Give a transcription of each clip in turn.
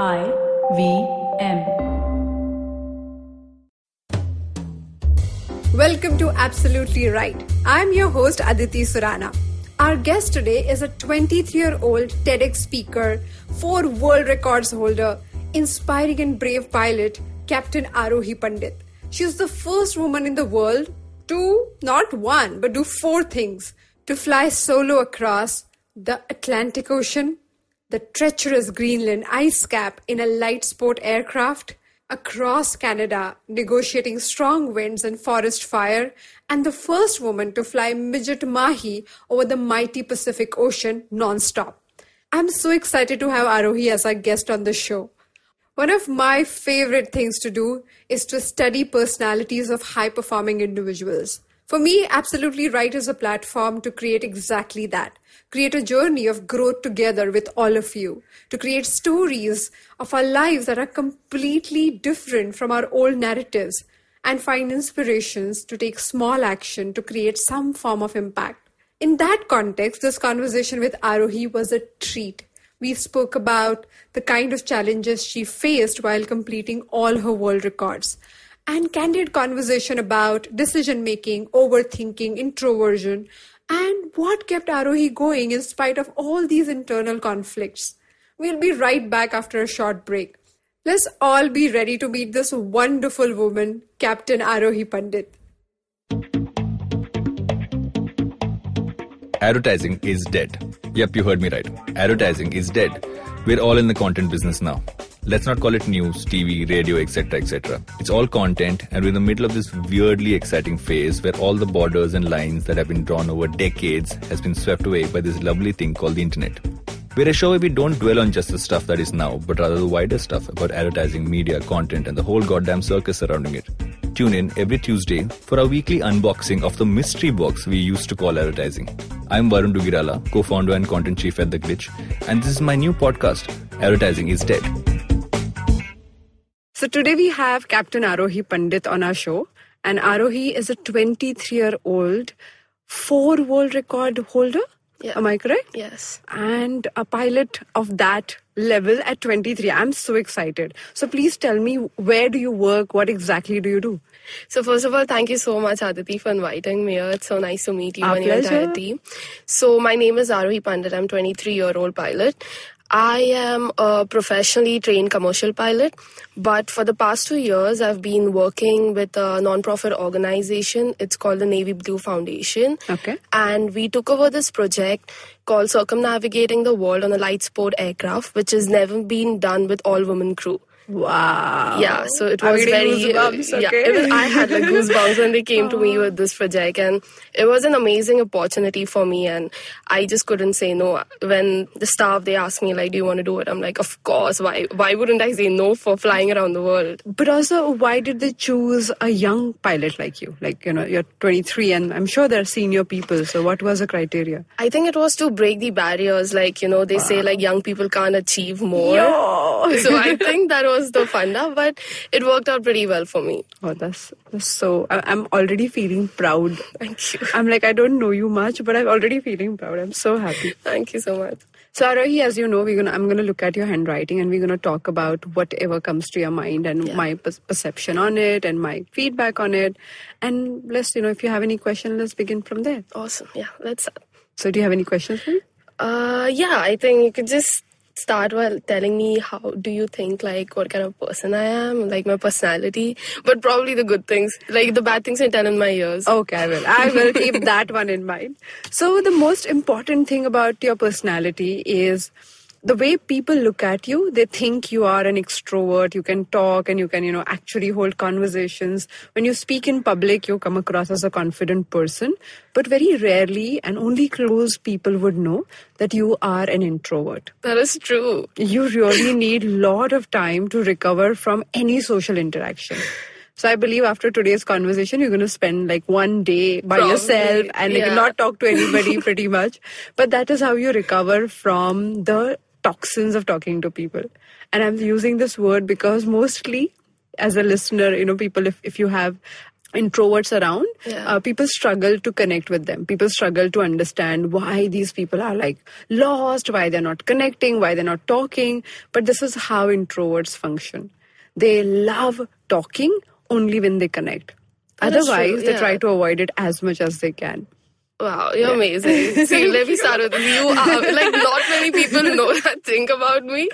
I V M. Welcome to Absolutely Write. I'm your host Aditi Surana. Our guest today is a 23 year old TEDx speaker, four world records holder, inspiring and brave pilot, Captain Aarohi Pandit. She's the first woman in the world to not one, but do four things to fly solo across the Atlantic Ocean, the treacherous Greenland ice cap in a light sport aircraft, across Canada, negotiating strong winds and forest fire, and the first woman to fly midget Mahi over the mighty Pacific Ocean non-stop. I'm so excited to have Aarohi as our guest on the show. One of my favorite things to do is to study personalities of high performing individuals. For me, Absolutely Write is a platform to create exactly that. Create a journey of growth together with all of you. To create stories of our lives that are completely different from our old narratives and find inspirations to take small action to create some form of impact. In that context, this conversation with Aarohi was a treat. We spoke about the kind of challenges she faced while completing all her world records and candid conversation about decision making, overthinking, introversion, and what kept Aarohi going in spite of all these internal conflicts. We'll be right back after a short break. Let's all be ready to meet this wonderful woman, Captain Aarohi Pandit. Advertising is dead. Yep, you heard me right. Advertising is dead. We're all in the content business now. Let's not call it news, TV, radio, etc., etc. It's all content, and we're in the middle of this weirdly exciting phase where all the borders and lines that have been drawn over decades has been swept away by this lovely thing called the internet. We're a show where we don't dwell on just the stuff that is now, but rather the wider stuff about advertising, media, content, and the whole goddamn circus surrounding it. Tune in every Tuesday for our weekly unboxing of the mystery box we used to call advertising. I'm Varun Duggirala, co-founder and content chief at The Glitch, and this is my new podcast, Advertising is Dead. So today we have Captain Aarohi Pandit on our show, and Aarohi is a 23 year old four world record holder. Yeah. Am I correct? Yes. And a pilot of that level at 23. I'm so excited. So please tell me where do you work? What exactly do you do? So first of all, thank you so much, Aditi, for inviting me here. It's so nice to meet you Our and your pleasure. entire team. So my name is Aarohi Pandit. I'm 23 year old pilot. I am a professionally trained commercial pilot, but for the past two years, I've been working with a non-profit organization. It's called the Navy Blue Foundation. Okay. And we took over this project called Circumnavigating the World on a Light Sport Aircraft, which has never been done with all women crew. Wow. Yeah, so it was very goosebumps, yeah. okay. It was, I had like goosebumps when they came to me with this project, and it was an amazing opportunity for me, and I just couldn't say no. When the staff they asked me like, "Do you want to do it?" I'm like, "Of course. Why? Why wouldn't I say no for flying around the world?" But also, why did they choose a young pilot like you? Like, you know, you're 23, and I'm sure they're senior people. So, what was the criteria? I think it was to break the barriers. Like you know, they say like young people can't achieve more. Yo! so I think that was the funda, but it worked out pretty well for me. Oh, that's, that's so. I, I'm already feeling proud. Thank you. I'm like, I don't know you much, but I'm already feeling proud. I'm so happy. Thank you so much. So, Aarohi, as you know, we're gonna I'm gonna look at your handwriting and we're gonna talk about whatever comes to your mind and Yeah. my per- perception on it and my feedback on it. And let's, you know, if you have any question, let's begin from there. Awesome. Yeah, let's So, do you have any questions for me? Uh, yeah, I think you could just start by telling me how do you think like what kind of person I am, like my personality, but probably the good things, like the bad things I tell in my ears. Okay, I will. I will keep that one in mind. So, the most important thing about your personality is the way people look at you. They think you are an extrovert. You can talk and you can, you know, actually hold conversations. When you speak in public, you come across as a confident person. But very rarely and only close people would know that you are an introvert. That is true. You really need a lot of time to recover from any social interaction. So I believe after today's conversation, you're going to spend like one day by Probably, yourself and yeah. will not talk to anybody pretty much. But that is how you recover from the toxins of talking to people. And I'm using this word because mostly as a listener, you know, people, if, if you have introverts around Yeah. uh, people struggle to connect with them. People struggle to understand why these people are like lost why they're not connecting why they're not talking. But this is how introverts function. They love talking only when they connect. That otherwise they try to avoid it as much as they can Wow, you're amazing. See, let me start with you. Are like not many people know that think about me,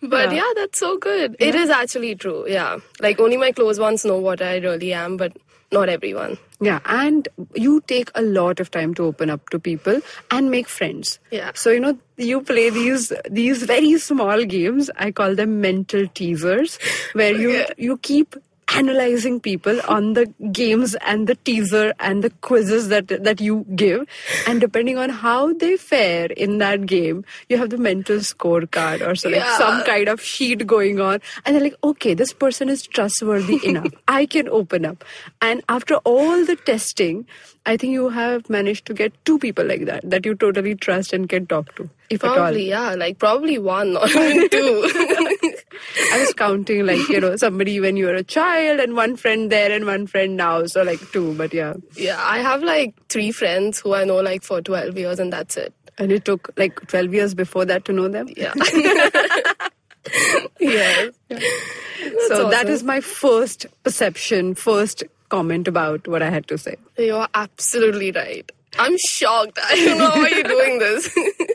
but Yeah. yeah, that's so good. It is actually true. Yeah, like only my close ones know what I really am, but not everyone. Yeah, and you take a lot of time to open up to people and make friends. Yeah. So you know you play these these very small games. I call them mental teasers, where you Yeah. you keep analyzing people on the games and the teaser and the quizzes that that you give. And depending on how they fare in that game you have the mental scorecard or so like Yeah. some kind of sheet going on. And they're like okay this person is trustworthy enough. I can open up. And after all the testing i think you have managed to get two people like that that you totally trust and can talk to if at all Probably, yeah, like probably one, even two. I was counting like, you know, somebody when you were a child and one friend there and one friend now. So like two, but yeah. yeah, I have like three friends who I know like for twelve years, and that's it. And it took like 12 years before that to know them. Yeah. yes. so that awesome. is my first perception, first comment about what I had to say. You're absolutely right. I'm shocked. I don't know why you're doing this.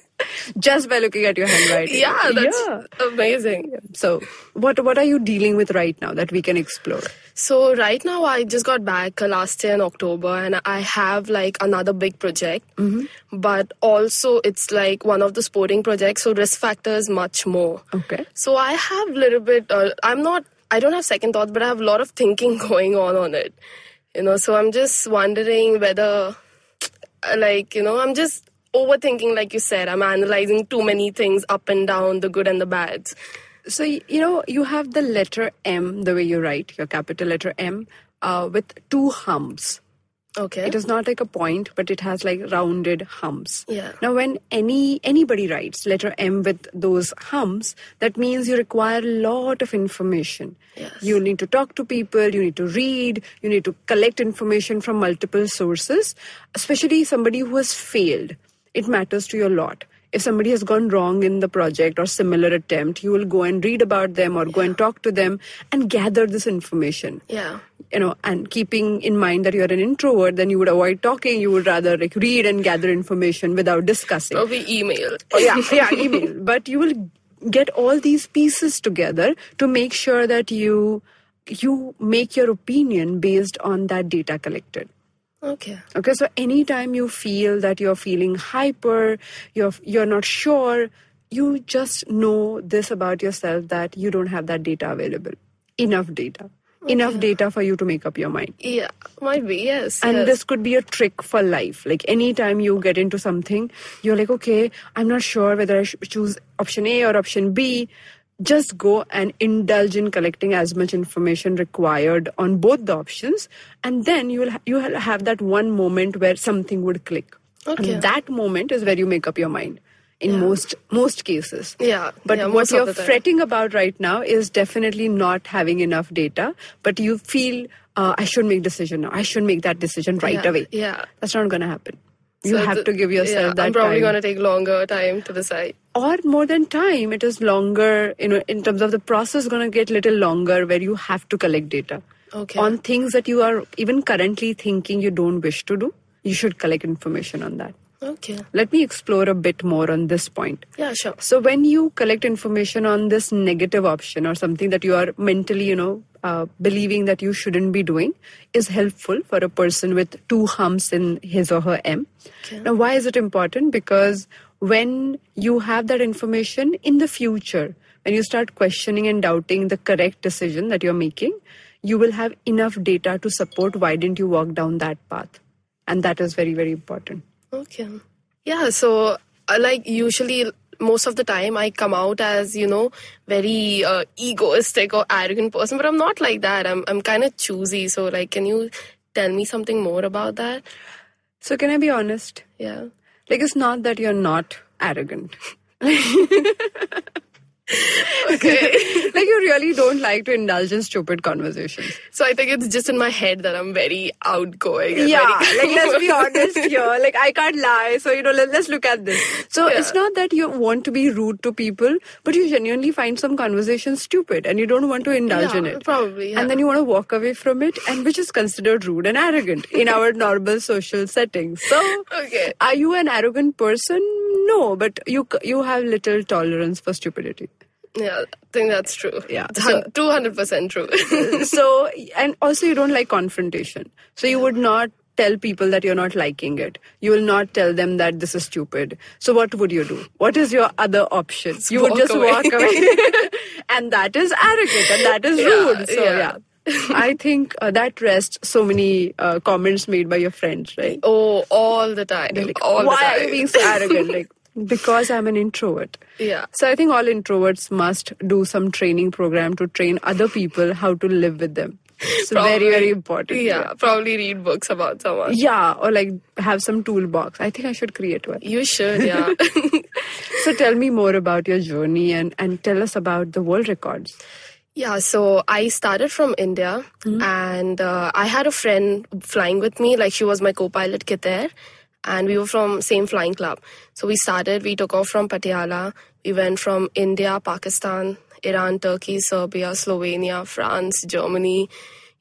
Just by looking at your handwriting. yeah, that's Yeah. amazing. So what what are you dealing with right now that we can explore? So right now I just got back uh, last year in October and I have like another big project. But also it's like one of the sporting projects so risk factor is much more. Okay. So I have a little bit uh, I'm not I don't have second thoughts but I have a lot of thinking going on on it. You know, so I'm just wondering whether uh, like, you know, I'm just overthinking like you said. I'm analyzing too many things up and down, the good and the bads. So you know you have the letter M, the way you write your capital letter M, uh, with two humps. Okay. It is not like a point, but it has like rounded humps. Yeah. Now, when any anybody writes letter M with those humps, that means you require a lot of information. Yes. You need to talk to people. You need to read. You need to collect information from multiple sources. Especially somebody who has failed, it matters to you a lot. If somebody has gone wrong in the project or similar attempt, you will go and read about them or go and talk to them and gather this information. Yeah. you know and keeping in mind that you're an introvert then you would avoid talking. You would rather like read and gather information without discussing. Probably email. Oh, yeah yeah email but you will get all these pieces together to make sure that you you make your opinion based on that data collected Okay. okay so anytime you feel that you're feeling hyper you're you're not sure you just know this about yourself that you don't have that data available enough data enough data for you to make up your mind Yeah, might be, yes. and yes. this could be a trick for life like anytime you get into something you're like okay i'm not sure whether i should choose option a or option b just go and indulge in collecting as much information required on both the options. And then you will ha- you will have that one moment where something would click. Okay. and that moment is where you make up your mind in most most cases. Yeah, but yeah, what you're fretting about right now is definitely not having enough data but you feel uh, i should make decision now. I should make that decision right Yeah, away. Yeah. that's not going to happen. You So have the- to give yourself yeah, that I'm probably going to take longer time to decide. Or more than time it is longer you know in terms of the process going to get little longer where you have to collect data Okay. on things that you are even currently thinking you don't wish to do you should collect information on that Okay. let me explore a bit more on this point Yeah, sure. so when you collect information on this negative option or something that you are mentally, you know, uh, believing that you shouldn't be doing is helpful for a person with two humps in his or her M. okay. Now, why is it important? Because when you have that information in the future, when you start questioning and doubting the correct decision that you're making, you will have enough data to support why didn't you walk down that path. And that is very, very important. Okay. Yeah, so uh, like usually most of the time I come out as, you know, very uh, egoistic or arrogant person, but I'm not like that. I'm I'm kind of choosy. So like can you tell me something more about that? So, can I be honest? Yeah. Like, it's not that you're not arrogant. Okay. like, you really don't like to indulge in stupid conversations. So I think it's just in my head that I'm very outgoing. and Yeah, very like let's be honest here. Like I can't lie. So you know, let, let's look at this. So Yeah. it's not that you want to be rude to people, but you genuinely find some conversation stupid and you don't want to indulge Yeah, in it. probably, yeah. And then you want to walk away from it, and which is considered rude and arrogant in our normal social settings. So, Okay. are you an arrogant person? No, but you you have little tolerance for stupidity. Yeah, I think that's true. Yeah, It's so- hun- 200% true. so and also you don't like confrontation so you would not tell people that you're not liking it you will not tell them that this is stupid so what would you do what is your other option you would just away. walk away and that is arrogant and that is Yeah, rude so yeah, yeah. i think uh, that rests so many uh, comments made by your friends right oh, all the time. Like, all why the time. are you being so arrogant like because i'm an introvert Yeah. so I think all introverts must do some training program to train other people how to live with them. It's very, Probably- very important. Yeah, probably read books about someone. Yeah, or like have some toolbox. I think I should create one. You should, yeah. So tell me more about your journey and, and tell us about the world records. Yeah, so I started from India and uh, I had a friend flying with me, like she was my co-pilot Keithair and we were from same flying club. So we started, we took off from Patiala. We went from India, Pakistan, Iran, Turkey, Serbia, Slovenia, France, Germany,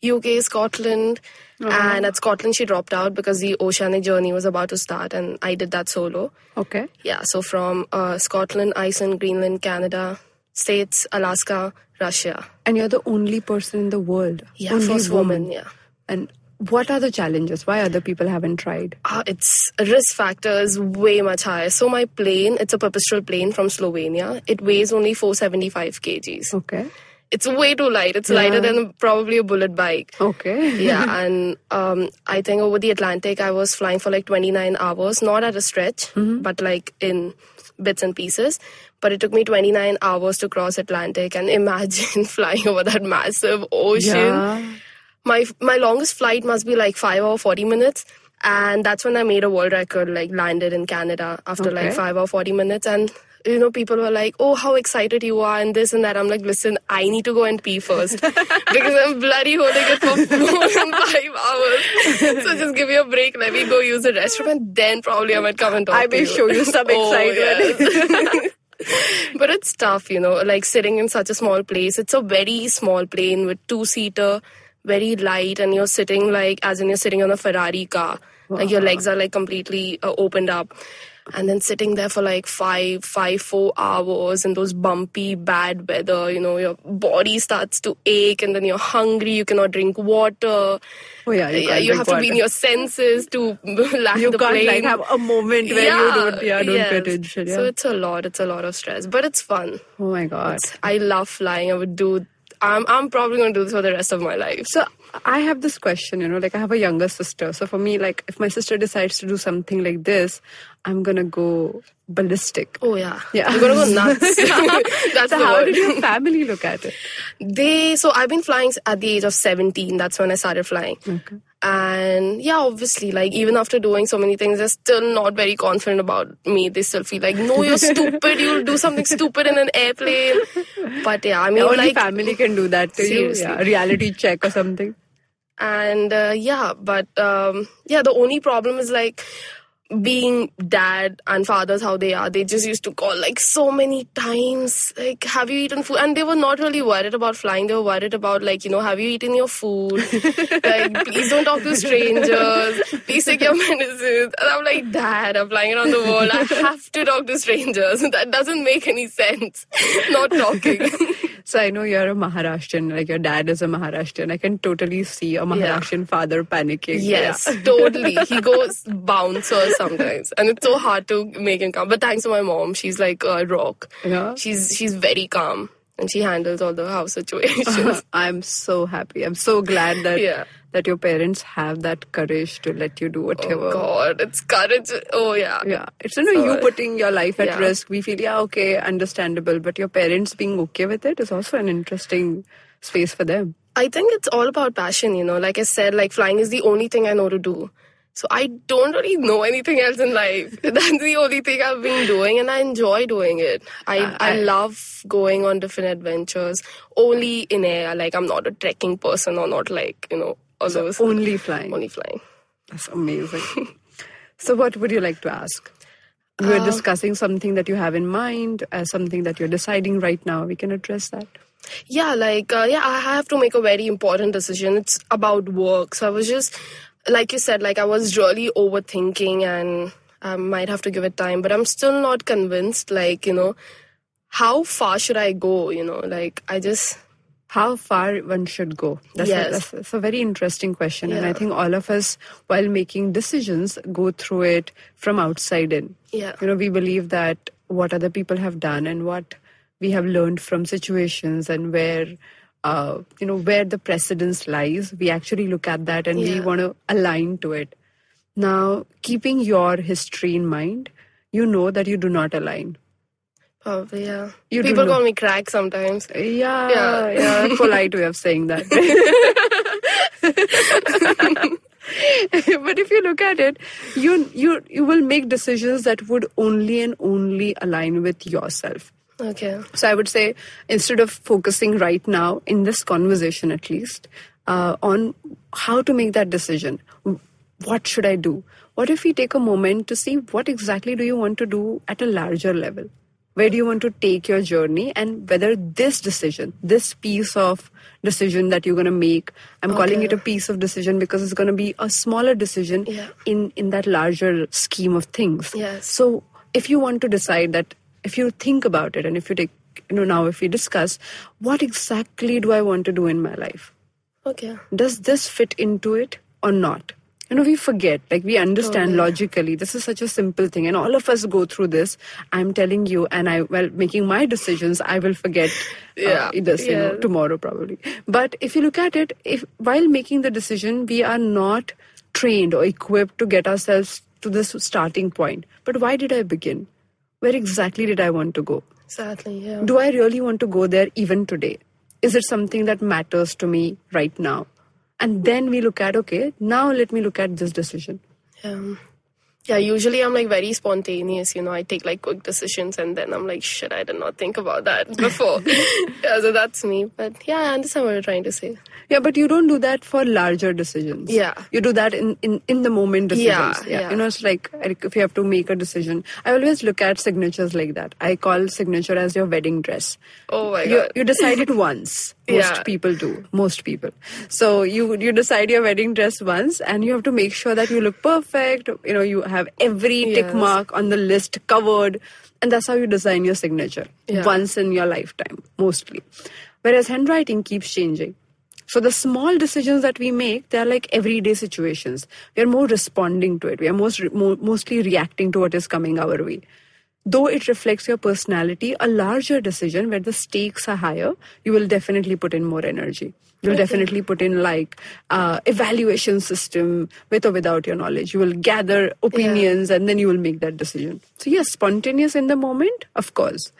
UK, Scotland. And at Scotland, she dropped out because the oceanic journey was about to start and I did that solo. Okay. Yeah, so from uh, Scotland, Iceland, Greenland, Canada, States, Alaska, Russia. And you're the only person in the world. Yeah, only first woman, yeah. And what are the challenges? Why other people haven't tried? Uh, its risk factors way much higher. So my plane, it's a Pipistrel plane from Slovenia. It weighs only 475 kgs. Okay. It's way too light. It's lighter than probably a bullet bike. Okay. yeah, and um, I think over the Atlantic, I was flying for like 29 hours, not at a stretch, but like in bits and pieces. But it took me 29 hours to cross Atlantic, and imagine flying over that massive ocean. Yeah. My my longest flight must be like five or 40 minutes, and that's when I made a world record. Like landed in Canada after Okay. like five or 40 minutes, and you know, people were like, "Oh, how excited you are!" and this and that. I'm like, "Listen, I need to go and pee first because I'm bloody holding it for more than five hours. So just give me a break. Let me go use the restroom, and then probably I might come and talk to you. I may show you some Oh, excitement. yes. but it's tough, you know, like sitting in such a small place. It's a very small plane with two seater, very light, and you're sitting like as in you're sitting on a Ferrari car. Like your legs are like completely uh, opened up. And then sitting there for like five, five, four hours in those bumpy, bad weather, you know, your body starts to ache and then you're hungry, you cannot drink water. Oh, yeah, you yeah, you have to be in your senses to land You the can't plane. like have a moment where you don't yeah, don't pay yes. attention. Yeah. So it's a lot. It's a lot of stress, but it's fun. oh my god. It's- I love flying. I would do. I'm I'm probably going to do this for the rest of my life. So I have this question, you know, like I have a younger sister. So for me, like if my sister decides to do something like this, I'm gonna go ballistic. Oh yeah, Yeah. I'm gonna go nuts. That's so how word. did your family look at it? They so I've been flying at the age of 17. That's when I started flying. Okay. And yeah, obviously, like even after doing so many things, they're still not very confident about me. They still feel like, no, you're stupid. You'll do something stupid in an airplane. But yeah, I mean, Only like family can do that to you. Seriously. Yeah, reality check or something. and uh, yeah but um, yeah the only problem is like being dad and fathers how they are they just used to call like so many times. Like have you eaten food? And they were not really worried about flying. They were worried about like you know have you eaten your food? Like please don't talk to strangers. Please take your medicines. And i'm like dad i'm flying around the world. I have to talk to strangers. That doesn't make any sense. Not talking So I know you're a Maharashtrian, like your dad is a Maharashtrian. I can totally see a Maharashtrian father panicking. Yes, Yeah. totally. He goes bouncer sometimes, and it's so hard to make him calm. But thanks to my mom, she's like a rock. Yeah. She's she's very calm, and she handles all the house situations. I'm so happy. I'm so glad that Yeah. That your parents have that courage to let you do whatever. oh God, it's courage. Oh yeah. Yeah, it's you know you putting your life at yeah. risk. We feel yeah, okay, understandable, but your parents being okay with it is also an interesting space for them. I think it's all about passion. You know, like I said, like flying is the only thing I know to do. So I don't really know anything else in life. That's the only thing I've been doing, and I enjoy doing it. I Uh, I, I- love going on different adventures. Only in air. Like I'm not a trekking person, or not like you know all So those only flying. only flying. That's amazing. so, what would you like to ask? We're Uh, discussing something that you have in mind, as something that you're deciding right now. We can address that. Yeah, like uh, yeah, I have to make a very important decision. It's about work. So I was just like you said, like I was really overthinking and I might have to give it time, but I'm still not convinced like, you know, how far should I go, you know? Like I just How far one should go? That's, a, Yes. that's, that's a very interesting question. And I think all of us, while making decisions, go through it from outside in. Yeah. You know, we believe that what other people have done and what we have learned from situations and where, uh, you know, where the precedence lies, we actually look at that and we want to align to it. Now, keeping your history in mind, you know that you do not align. Probably yeah. You People call me crack sometimes. Yeah, Yeah. yeah, polite way of saying that. but if you look at it, you you you will make decisions that would only and only align with yourself. Okay. So I would say instead of focusing right now in this conversation, at least, uh, on how to make that decision, what should I do? What if we take a moment to see what exactly do you want to do at a larger level? Where do you want to take your journey, and whether this decision, this piece of decision that you're going to make, I'm calling it a piece of decision because it's going to be a smaller decision Yeah. in in that larger scheme of things. Yes. So if you want to decide that, if you think about it, and if you take, you know, now if we discuss, what exactly do I want to do in my life? Okay. Does this fit into it or not? You know, we forget, like we understand logically, this is such a simple thing, and all of us go through this. I'm telling you, and I, well, making my decisions, I will forget Yeah, uh, this, you know, tomorrow probably. But if you look at it, if while making the decision, we are not trained or equipped to get ourselves to this starting point. But why did I begin? Where exactly did I want to go? Exactly. Yeah. Do I really want to go there even today? Is it something that matters to me right now? And then we look at, okay, now let me look at this decision. Um, yeah, usually I'm like very spontaneous, you know, I take like quick decisions and then I'm like, shit, I did not think about that before. yeah, so that's me. But yeah, I understand what you're trying to say. Yeah, but you don't do that for larger decisions. Yeah. You do that in, in, in the moment decisions. Yeah, yeah. You know, it's like like, if you have to make a decision. I always look at signatures like that. I call signature as your wedding dress. Oh my you, god. you decide it once. Most Yeah. people do. Most people. So you you decide your wedding dress once, and you have to make sure that you look perfect. You know, you have every tick mark on the list covered, and that's how you design your signature Yeah. once in your lifetime, mostly. Whereas handwriting keeps changing. So the small decisions that we make, they're like everyday situations. We are more responding to it. We are most more, mostly reacting to what is coming our way. Though it reflects your personality, a larger decision where the stakes are higher, you will definitely put in more energy. You'll definitely put in like uh, evaluation system with or without your knowledge. You will gather opinions and then you will make that decision. So yes, spontaneous in the moment, of course.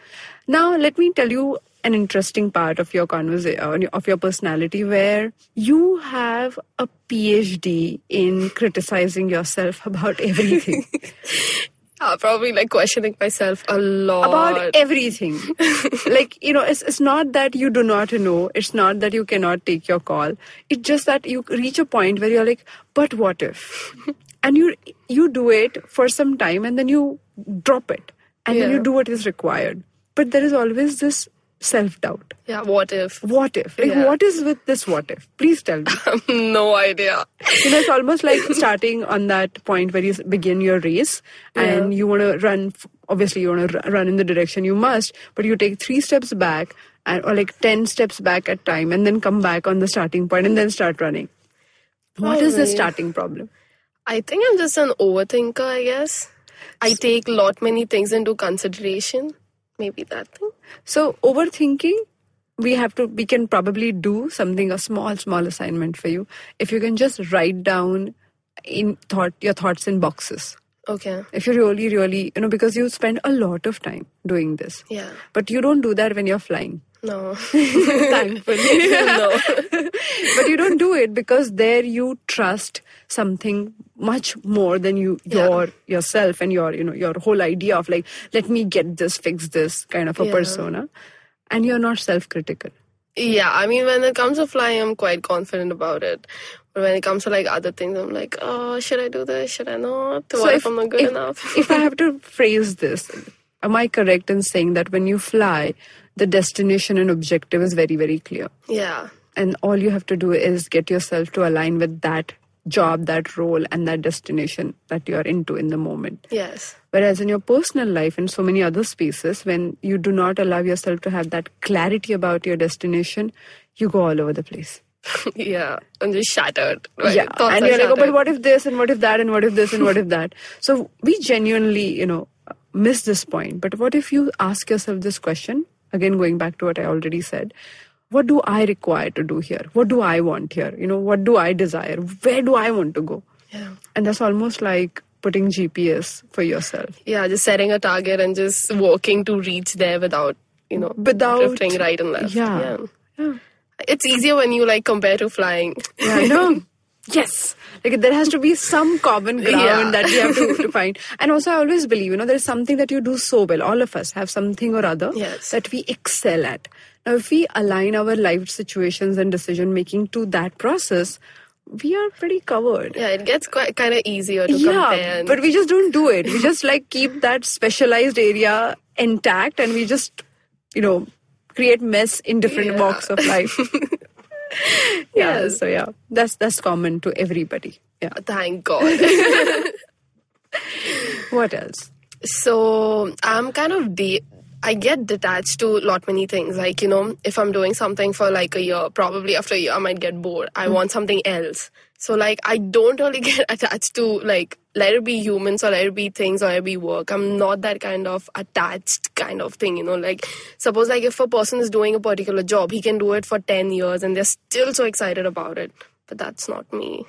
Now let me tell you an interesting part of your conversation of your personality where you have a PhD in criticizing yourself about everything. Yeah, probably like questioning myself a lot. about everything. like, you know, it's, it's not that you do not know, it's not that you cannot take your call. It's just that you reach a point where you're like, but what if? and you you do it for some time and then you drop it. And then you do what is required. But there is always this self doubt. yeah, what if? What if? Like, Yeah. what is with this what if? Please tell me. no idea. you know, it's almost like starting on that point where you begin your race and Yeah. you want to run. Obviously, you want to run in the direction you must, but you take three steps back and, or like 10 steps back at time and then come back on the starting point and then start running. What is the starting problem? I think I'm just an overthinker, I guess. I take lot many things into consideration. Maybe that thing. So, overthinking, we have to, we can probably do something, a small, small assignment for you. If you can just write down in thought, your thoughts in boxes. Okay. If you really, really, you know, because you spend a lot of time doing this. Yeah. But you don't do that when you're flying. No. thankfully. no. but you don't do it because there you trust something much more than you Yeah. your yourself and your you know your whole idea of like let me get this fix this kind of a Yeah. persona and you're not self-critical Yeah, I mean, when it comes to flying, I'm quite confident about it. But when it comes to like other things, I'm like, oh, should I do this? Should I not? What if, I'm not good if, enough? if I have to phrase this, am I correct in saying that when you fly, the destination and objective is very, very clear? yeah, And all you have to do is get yourself to align with that job, that role, and that destination that you're into in the moment. yes, Whereas in your personal life and so many other spaces, when you do not allow yourself to have that clarity about your destination, you go all over the place. yeah. I'm just shattered. My yeah thoughts and you're like oh but what if this and what if that and what if this and what if that so we genuinely you know miss this point but what if you ask yourself this question again going back to what i already said what do i require to do here what do i want here you know what do i desire where do i want to go Yeah. and that's almost like putting gps for yourself Yeah, just setting a target and just working to reach there without, you know, Without- drifting right and left. yeah yeah It's easier when you like compare to flying. Yeah, I know. yes. Like there has to be some common ground Yeah. that we have to, to find. And also I always believe, you know, there's something that you do so well. All of us have something or other Yes. that we excel at. Now if we align our life situations and decision making to that process, we are pretty covered. Yeah, it gets quite kind of easier to Yeah, compare. and- but we just don't do it. We just like keep that specialized area intact and we just, you know, create mess in different Yeah. walks of life. yeah, Yes. so yeah, that's that's common to everybody. Yeah. Thank God. What else? So I'm kind of de- I get detached to a lot many things. Like you know, if I'm doing something for like a year, probably after a year I might get bored. I want something else. So like I don't really get attached to like let it be humans or let it be things or let it be work. I'm not that kind of attached kind of thing. You know, like suppose like if a person is doing a particular job, he can do it for ten years and they're still so excited about it. But that's not me.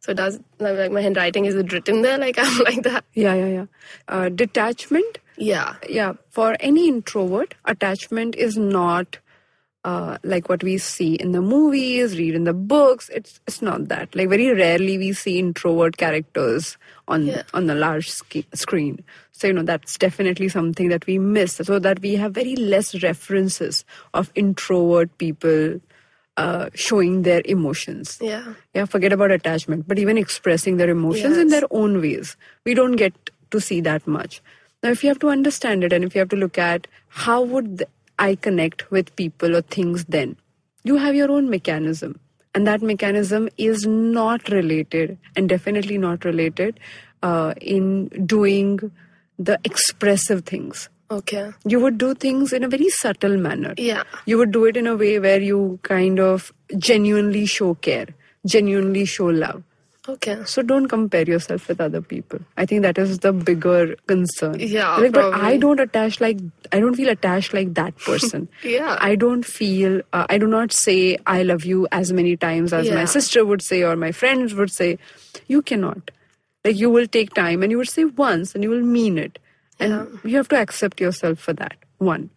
So does like my handwriting is it written there? Like I'm like that. Yeah, yeah, yeah. Uh, detachment. Yeah. Yeah, for any introvert, attachment is not uh, like what we see in the movies, read in the books. It's it's not that. Like very rarely we see introvert characters on Yeah. on the large ski- screen. So you know that's definitely something that we miss. So that we have very less references of introvert people uh, showing their emotions. Yeah. Yeah, forget about attachment, but even expressing their emotions in their own ways. We don't get to see that much. Now, if you have to understand it and if you have to look at how would I connect with people or things then, you have your own mechanism. And that mechanism is not related and definitely not related uh, in doing the expressive things. Okay. You would do things in a very subtle manner Yeah. you would do it in a way where you kind of genuinely show care, genuinely show love. Okay. So don't compare yourself with other people. I think that is the bigger concern. Yeah, Like, but. I don't attach like I don't feel attached like that person. Yeah. I don't feel. Uh, I do not say I love you as many times as my sister would say or my friends would say. You cannot. Like you will take time and you would say once and you will mean it, and you have to accept yourself for that. One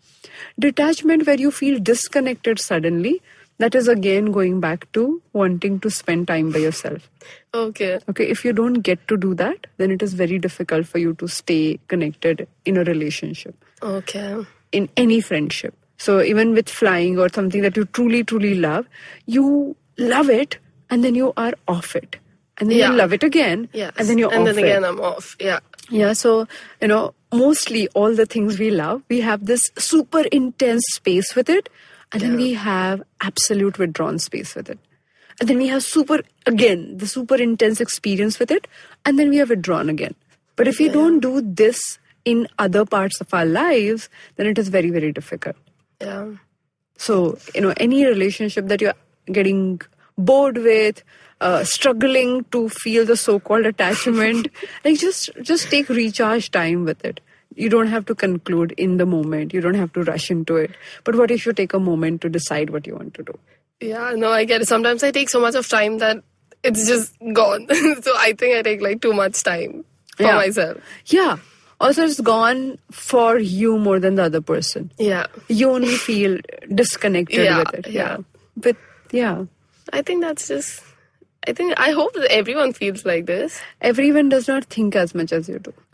detachment where you feel disconnected suddenly. That is again going back to wanting to spend time by yourself. Okay. Okay, if you don't get to do that, then it is very difficult for you to stay connected in a relationship, Okay. in any friendship. So, even with flying or something that you truly, truly love, you love it and then you are off it. And then Yeah. you love it again Yes. and then you're off. and off then it. again I'm off. Yeah. Yeah, so, you know, mostly all the things we love, we have this super intense space with it, and then we have absolute withdrawn space with it. And then we have super, again, the super intense experience with it, and then we have withdrawn again. But if we don't do this in other parts of our lives, then it is very, very difficult. Yeah. So, you know, any relationship that you're getting bored with, uh, struggling to feel the so-called attachment, like just just take recharge time with it. You don't have to conclude in the moment. You don't have to rush into it. But what if you take a moment to decide what you want to do? Yeah. No, I get it. Sometimes I take so much of time that it's just gone. so I think I take like too much time for Yeah. myself. Yeah. Also, it's gone for you more than the other person. Yeah. You only feel disconnected Yeah, with it. yeah. But yeah, I think that's just. I think I hope that everyone feels like this. everyone does not think as much as you do.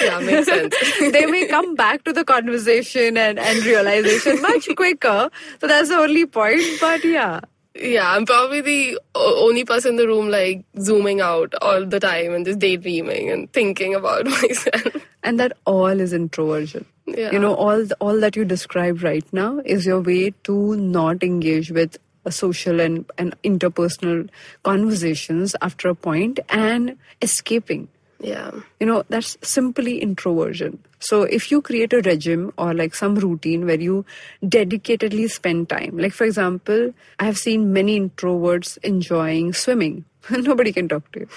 Yeah, makes sense. they may come back to the conversation and, and realization much quicker. So that's the only point. But yeah. Yeah, I'm probably the only person in the room like zooming out all the time and just daydreaming and thinking about myself. And that all is introversion. Yeah. You know, all all that you described right now is your way to not engage with social and, and interpersonal conversations after a point and escaping. Yeah. You know, that's simply introversion. So if you create a regime or like some routine where you dedicatedly spend time, like for example, I have seen many introverts enjoying swimming. Nobody can talk to you.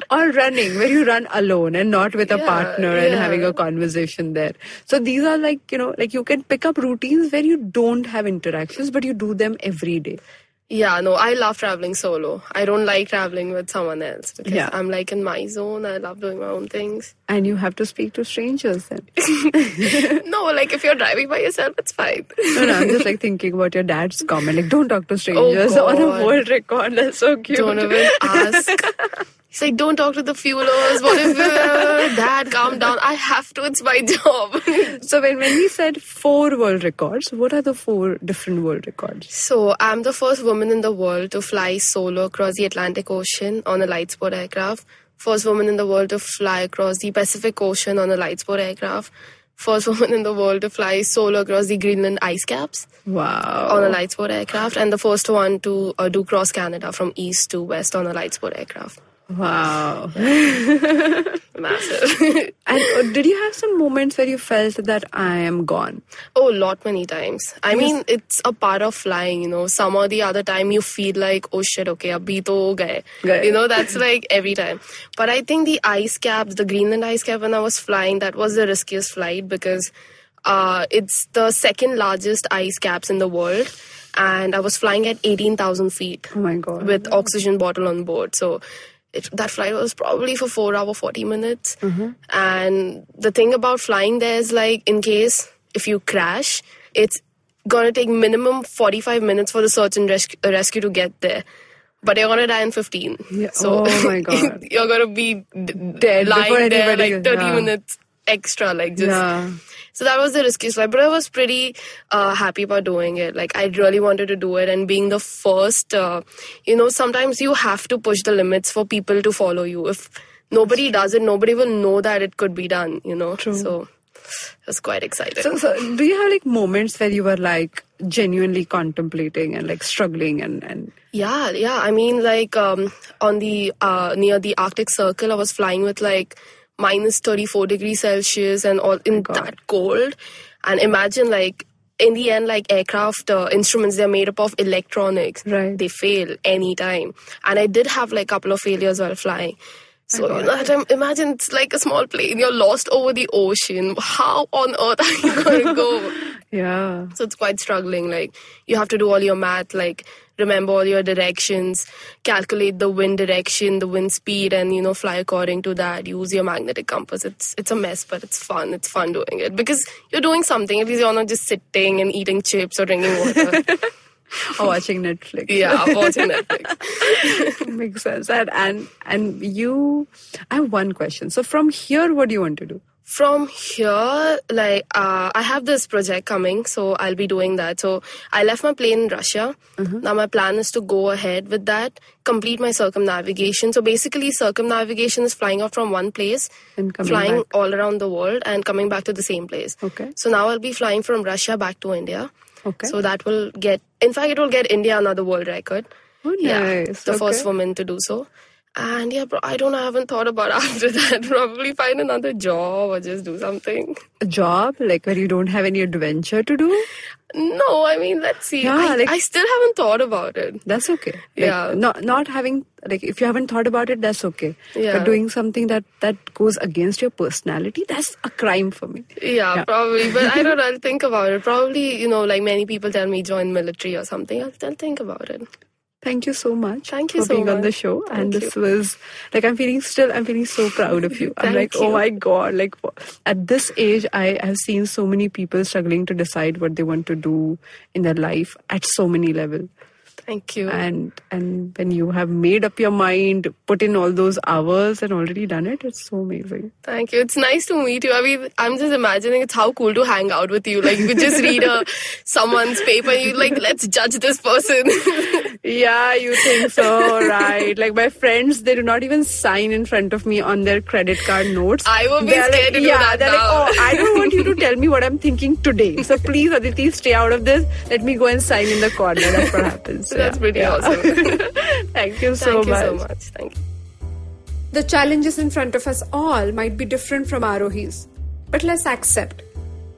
or running, where you run alone and not with a Yeah, partner and having a conversation there. So these are like, you know, like you can pick up routines where you don't have interactions, but you do them every day. Yeah, no, I love traveling solo. I don't like traveling with someone else because Yeah. I'm like in my zone. I love doing my own things. And you have to speak to strangers then. no, like if you're driving by yourself, it's fine. No, no, I'm just like thinking about your dad's comment. Like, don't talk to oh, strangers on a Oh, world record. That's so cute. don't even ask. He's like, don't talk to the fuelers. What if uh, dad, calm down? I have to. It's my job. So when, when we said four world records, what are the four different world records? So, I'm the first woman in the world to fly solo across the Atlantic Ocean on a Lightsport aircraft. First woman in the world to fly across the Pacific Ocean on a Lightsport aircraft. First woman in the world to fly solo across the Greenland ice caps Wow. on a Lightsport aircraft. And the first one to uh, do cross Canada from east to west on a Lightsport aircraft. Wow. Massive. And uh, did you have some moments where you felt that I am gone? Oh, a lot many times. I mean, it's a part of flying, you know. Some or the other time you feel like, oh shit, okay, abhi to gaye. Gaye. You know, that's like every time. But I think the ice caps, the Greenland ice cap when I was flying, that was the riskiest flight because uh, it's the second largest ice caps in the world. And I was flying at 18,000 feet Oh my God. with oxygen bottle on board. So it, that flight was probably for four hour 40 minutes. Mm-hmm. And the thing about flying there is like, in case if you crash, it's gonna take minimum 45 minutes for the search and rescue, rescue to get there. But you're gonna die in 15. Yeah. So Oh my God. you're gonna be d- Dead lying there like 30 yeah. minutes extra, like just Yeah. So that was the riskiest flight, but I was pretty uh, happy about doing it. Like I really wanted to do it, and being the first, uh, you know, sometimes you have to push the limits for people to follow you. If nobody does it, nobody will know that it could be done. You know, True. so it was quite exciting. So, so do you have like moments where you were like genuinely contemplating and like struggling and, and Yeah, yeah. I mean, like um, on the uh, near the Arctic Circle, I was flying with like minus thirty four degrees Celsius and all in God. that cold. And imagine like in the end, like aircraft uh, instruments, they're made up of electronics. Right. They fail anytime. And I did have like a couple of failures while flying. So God. you know, that imagine it's like a small plane. You're lost over the ocean. How on earth are you going to go? yeah. So it's quite struggling. Like you have to do all your math, like remember all your directions, calculate the wind direction, the wind speed, and you know fly according to that. Use your magnetic compass. It's it's a mess, but it's fun. It's fun doing it because you're doing something. At least you're not just sitting and eating chips or drinking water. Or watching Netflix. yeah, watching Netflix. Makes sense. And, and and you I have one question. So from here what do you want to do? From here, like uh, I have this project coming, so I'll be doing that. So I left my plane in Russia. Now my plan is to go ahead with that, complete my circumnavigation. So basically, circumnavigation is flying out from one place, And flying back. all around the world, and coming back to the same place. Okay. So now I'll be flying from Russia back to India. Okay. So that will get, in fact, it will get India another world record. Oh, Yeah, nice. the first woman to do so. And yeah, bro, I don't I haven't thought about after that. Probably find another job or just do something. A job like where you don't have any adventure to do? No, I mean, let's see. Yeah, I, like- I still haven't thought about it. That's okay. Like, Yeah. Not not having like if you haven't thought about it, that's okay. Yeah. But doing something that that goes against your personality, that's a crime for me. Yeah, Yeah. probably. But I don't know, I'll think about it. Probably, you know, like many people tell me join military or something. I'll, I'll think about it. Thank you so much Thank you for so being on the much. show. and this you. was like I'm feeling still I'm feeling so proud of you. I'm Thank like, oh my god, like at this age I have seen so many people struggling to decide what they want to do in their life at so many levels. Thank you. And and when you have made up your mind, put in all those hours and already done it, it's so amazing. Thank you. It's nice to meet you. I mean, I'm just imagining it's how cool to hang out with you. Like you could just read a someone's paper and you like, let's judge this person. Yeah, you think so, right? Like my friends, they do not even sign in front of me on their credit card notes. I will be They're scared like, to do yeah, that they're now. like, oh, I don't want you to tell me what I'm thinking today. So please, Aditi, stay out of this. Let me go and sign in the corner. That's what happens. That's pretty yeah. awesome. Thank you so Thank you much. so much. Thank you. The challenges in front of us all might be different from Aarohi's, but let's accept.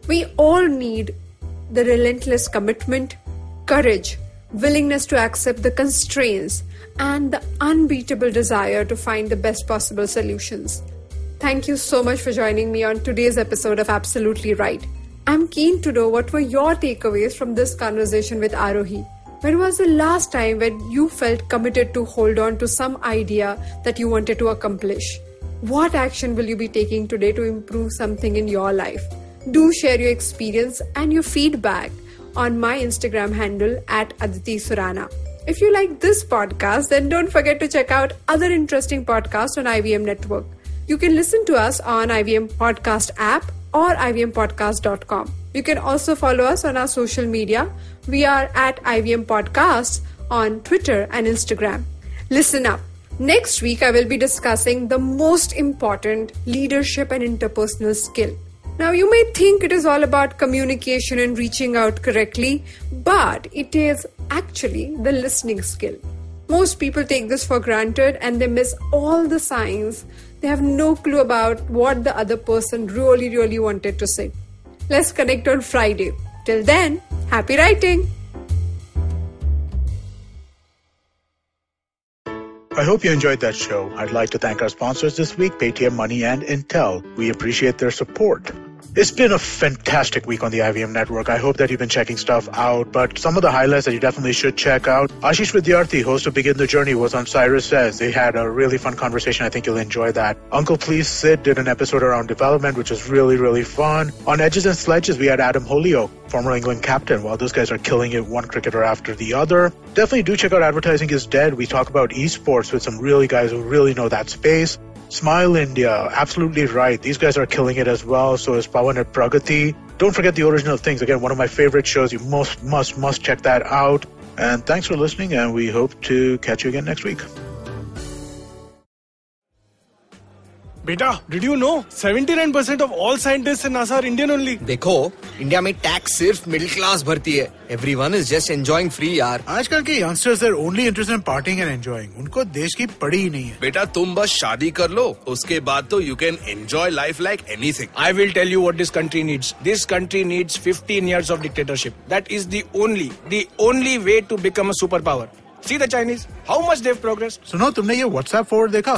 We all need the relentless commitment, courage, willingness to accept the constraints, and the unbeatable desire to find the best possible solutions. Thank you so much for joining me on today's episode of Absolutely Write. I'm keen to know what were your takeaways from this conversation with Arohi. When was the last time when you felt committed to hold on to some idea that you wanted to accomplish? What action will you be taking today to improve something in your life? Do share your experience and your feedback on my Instagram handle at Aditi Surana. If you like this podcast, then don't forget to check out other interesting podcasts on IVM Network. You can listen to us on IVM Podcast app or ivmpodcast.com. You can also follow us on our social media. We are at IVM Podcasts on Twitter and Instagram. Listen up. Next week, I will be discussing the most important leadership and interpersonal skill. Now, you may think it is all about communication and reaching out correctly, but it is actually the listening skill. Most people take this for granted and they miss all the signs. They have no clue about what the other person really, really wanted to say. Let's connect on Friday. Till then, happy writing! I hope you enjoyed that show. I'd like to thank our sponsors this week, Paytm Money and Intel. We appreciate their support. It's been a fantastic week on the IVM network. I hope that you've been checking stuff out, but some of the highlights that you definitely should check out. Ashish Vidyarthi, host of Begin the Journey, was on Cyrus Says. They had a really fun conversation. I think you'll enjoy that. Uncle Please Sit did an episode around development, which was really, really fun. On Edges and Sledges, we had Adam Hollioake, former England captain. While those guys are killing it one cricketer after the other. Definitely do check out Advertising is Dead. We talk about esports with some really guys who really know that space. Smile India, Absolutely Write. These guys are killing it as well. So is Pawan at Pragati. Don't forget the original things. Again, one of my favorite shows. You must, must, must check that out. And thanks for listening. And we hope to catch you again next week. बेटा did you know 79% of all scientist in NASA are Indian only देखो India में tax सिर्फ़ middle class भरती है। Everyone is just enjoying free यार। आजकल के youngsters are only interested in partying and enjoying उनको देश की पड़ी ही नहीं है। बेटा तुम बस शादी कर लो उसके बाद तो you can enjoy life like anything I will tell you what this country needs this country needs 15 years of dictatorship that is the only the only way to become a super power see the Chinese how much dev progress सुनो तुमने ये WhatsApp forward देखा?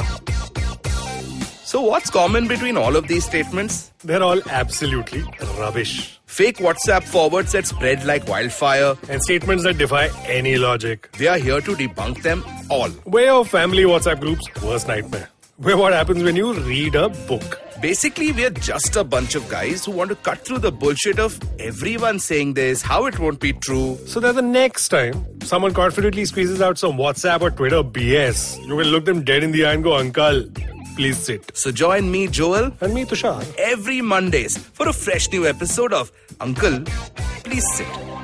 So what's common between all of these statements? They're all absolutely rubbish. Fake WhatsApp forwards that spread like wildfire. And statements that defy any logic. We are here to debunk them all. Way of family WhatsApp groups, worst nightmare. Where what happens when you read a book. Basically, we are just a bunch of guys who want to cut through the bullshit of everyone saying this, how it won't be true. So that the next time someone confidently squeezes out some WhatsApp or Twitter BS, you will look them dead in the eye and go, Uncle, please sit. So join me, Joel, And me, Tushar. every Mondays for a fresh new episode of Uncle, Please Sit.